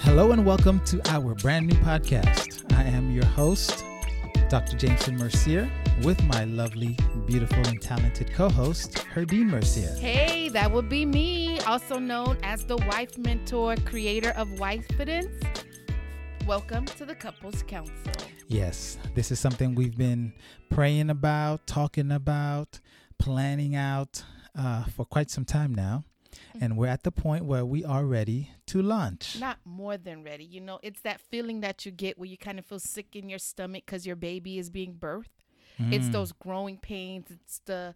Hello and welcome to our brand new podcast. I am your host, Dr. Jameson Mercier, with my lovely, beautiful, and talented co host, Herdine Mercier. Hey, that would be me, also known as the wife mentor, creator of Wifeidence. Welcome to the Couples Council. Yes, this is something we've been praying about, talking about, planning out uh, for quite some time now. And we're at the point where we are ready to launch. Not more than ready. You know, it's that feeling that you get where you kind of feel sick in your stomach because your baby is being birthed. Mm. It's those growing pains. It's the,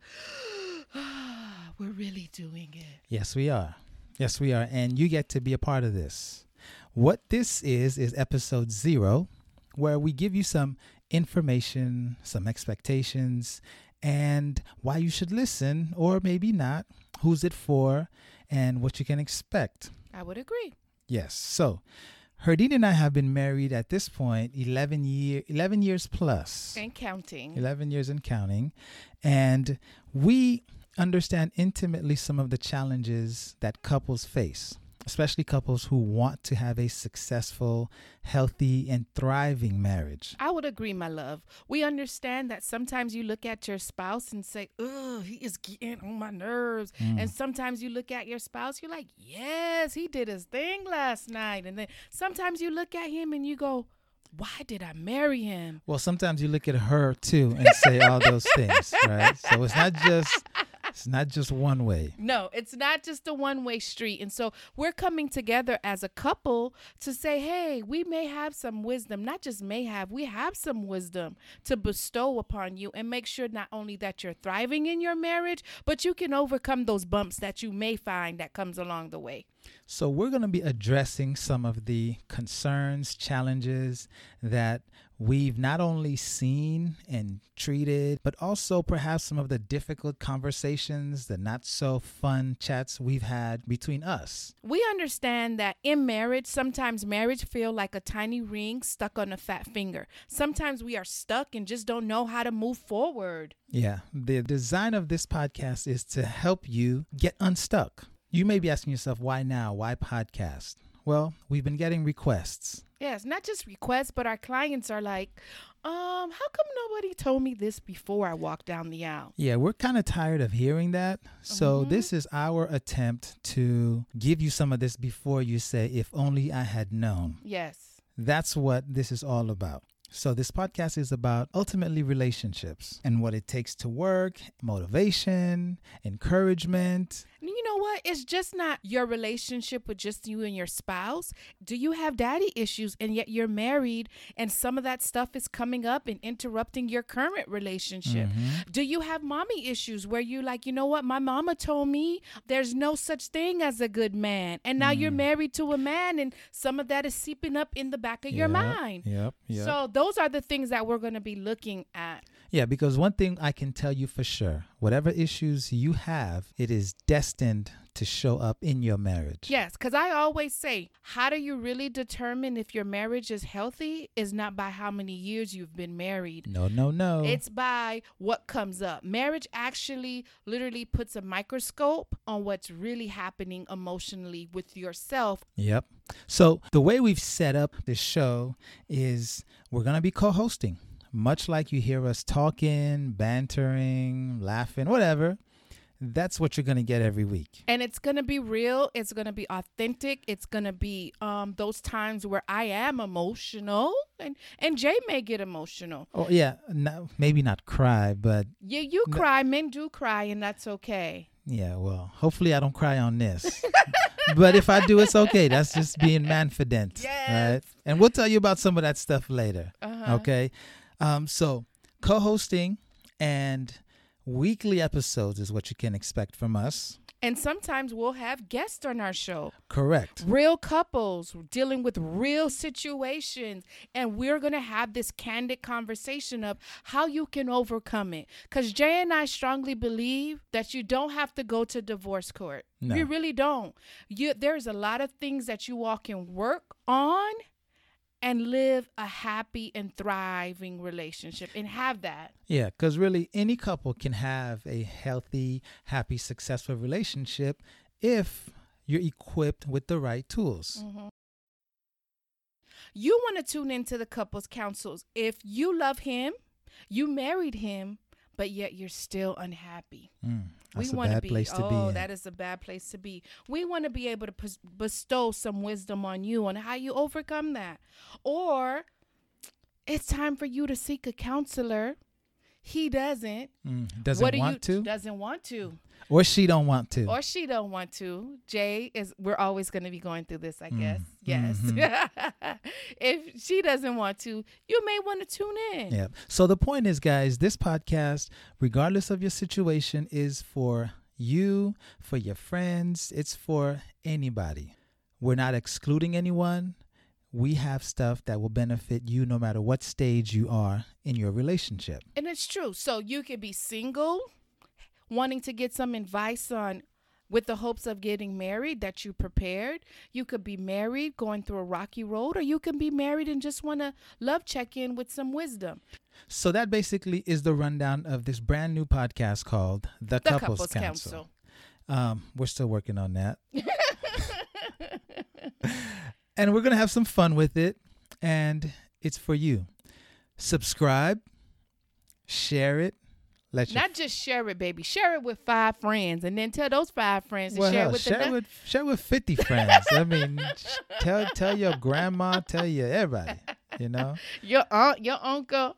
we're really doing it. Yes, we are. Yes, we are. And you get to be a part of this. What this is, is episode zero, where we give you some information, some expectations, and why you should listen or maybe not, who's it for, and what you can expect. I would agree. Yes. So, Herdine and I have been married at this point 11 year 11 years plus. And counting. 11 years and counting. And we understand intimately some of the challenges that couples face especially couples who want to have a successful, healthy, and thriving marriage. I would agree, my love. We understand that sometimes you look at your spouse and say, "Oh, he is getting on my nerves," mm. and sometimes you look at your spouse, you're like, "Yes, he did his thing last night," and then sometimes you look at him and you go. Why did I marry him? Well, sometimes you look at her too and say all those things, right? So it's not just it's not just one way. No, it's not just a one way street. And so we're coming together as a couple to say, hey, we may have some wisdom, not just may have, we have some wisdom to bestow upon you and make sure not only that you're thriving in your marriage, but you can overcome those bumps that you may find that comes along the way. So, we're going to be addressing some of the concerns, challenges that we've not only seen and treated, but also perhaps some of the difficult conversations, the not so fun chats we've had between us. We understand that in marriage, sometimes marriage feel like a tiny ring stuck on a fat finger. Sometimes we are stuck and just don't know how to move forward. Yeah, the design of this podcast is to help you get unstuck. You may be asking yourself, why now? Why podcast? Well, we've been getting requests. Yes, not just requests, but our clients are like, um, how come nobody told me this before I walked down the aisle? Yeah, we're kind of tired of hearing that. So mm-hmm. this is our attempt to give you some of this before you say, if only I had known. Yes. That's what this is all about. So, this podcast is about ultimately relationships and what it takes to work, motivation, encouragement. You know what? It's just not your relationship with just you and your spouse. Do you have daddy issues and yet you're married and some of that stuff is coming up and interrupting your current relationship? Mm-hmm. Do you have mommy issues where you're like, you know what? My mama told me there's no such thing as a good man. And now mm. you're married to a man and some of that is seeping up in the back of yep, your mind. Yep. Yep. So, those are the things that we're going to be looking at. Yeah, because one thing I can tell you for sure whatever issues you have, it is destined to show up in your marriage. Yes, because I always say, how do you really determine if your marriage is healthy? Is not by how many years you've been married. No, no, no. It's by what comes up. Marriage actually literally puts a microscope on what's really happening emotionally with yourself. Yep. So the way we've set up this show is we're going to be co hosting. Much like you hear us talking, bantering, laughing, whatever that's what you're going to get every week. And it's going to be real. It's going to be authentic. It's going to be um, those times where I am emotional and, and Jay may get emotional. Oh, yeah. No, maybe not cry, but. Yeah, you no, cry. Men do cry, and that's okay. Yeah, well, hopefully I don't cry on this. but if I do, it's okay. That's just being manfident. Yes. Right? And we'll tell you about some of that stuff later. Uh-huh. Okay. Um, so co hosting and Weekly episodes is what you can expect from us. And sometimes we'll have guests on our show. Correct. Real couples dealing with real situations. And we're going to have this candid conversation of how you can overcome it. Because Jay and I strongly believe that you don't have to go to divorce court. No. You really don't. You, there's a lot of things that you all can work on and live a happy and thriving relationship and have that. Yeah, because really any couple can have a healthy, happy, successful relationship if you're equipped with the right tools. Mm-hmm. You want to tune into the couples councils. If you love him, you married him, but yet you're still unhappy. Mm, that's we a want to bad be. place to oh, be. that is a bad place to be. We want to be able to pos- bestow some wisdom on you on how you overcome that, or it's time for you to seek a counselor. He doesn't. Mm, doesn't what do want you to, doesn't want to, or she don't want to. or she don't want to. Jay is. We're always going to be going through this, I Mm, guess. Yes. mhm. if she doesn't want to, you may want to tune in. Yeah. So the point is, guys, this podcast, regardless of your situation, is for you, for your friends. It's for anybody. We're not excluding anyone. We have stuff that will benefit you no matter what stage you are in your relationship. And it's true. So you could be single, wanting to get some advice on with the hopes of getting married that you prepared. You could be married going through a rocky road, or you can be married and just want to love check in with some wisdom. So that basically is the rundown of this brand new podcast called The, The Couples, Couples Council. Council. Um, we're still working on that. and we're going to have some fun with it. And it's for you. Subscribe, share it, let your Not just share it, baby. Share it with five friends, and then tell those five friends to well, share hell, it with share the. with share with fifty friends. I mean, tell tell your grandma, tell your everybody. You know, your aunt, your uncle.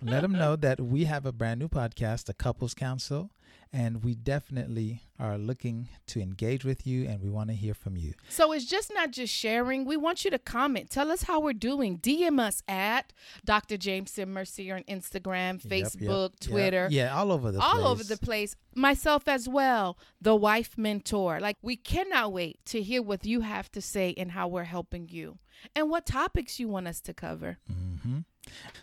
let them know that we have a brand new podcast, the Couples Council, and we definitely are looking to engage with you, and we want to hear from you. So it's just not just sharing. We want you to comment. Tell us how we're doing. DM us at Dr. Jameson Mercier on Instagram, Yep, yep, Facebook, yep. Twitter. yeah, all over the all place. over the place. Myself as well, the wife mentor. Like, we cannot wait to hear what you have to say and how we're helping you and what topics you want us to cover. hmm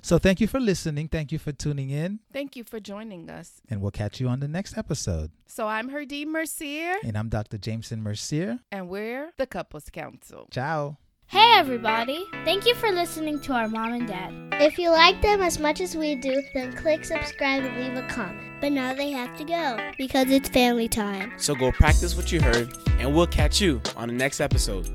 So thank you for listening. Thank you for tuning in, Thank you for joining us. and we'll catch you on the next episode. So, I'm Herdee Mercier, And I'm Dr. Jameson Mercier. and we're the Couples Council. Ciao. Hey everybody! Thank you for listening to our mom and dad. If you like them as much as we do, then click subscribe and leave a comment. But now they have to go because it's family time. So go practice what you heard, and we'll catch you on the next episode.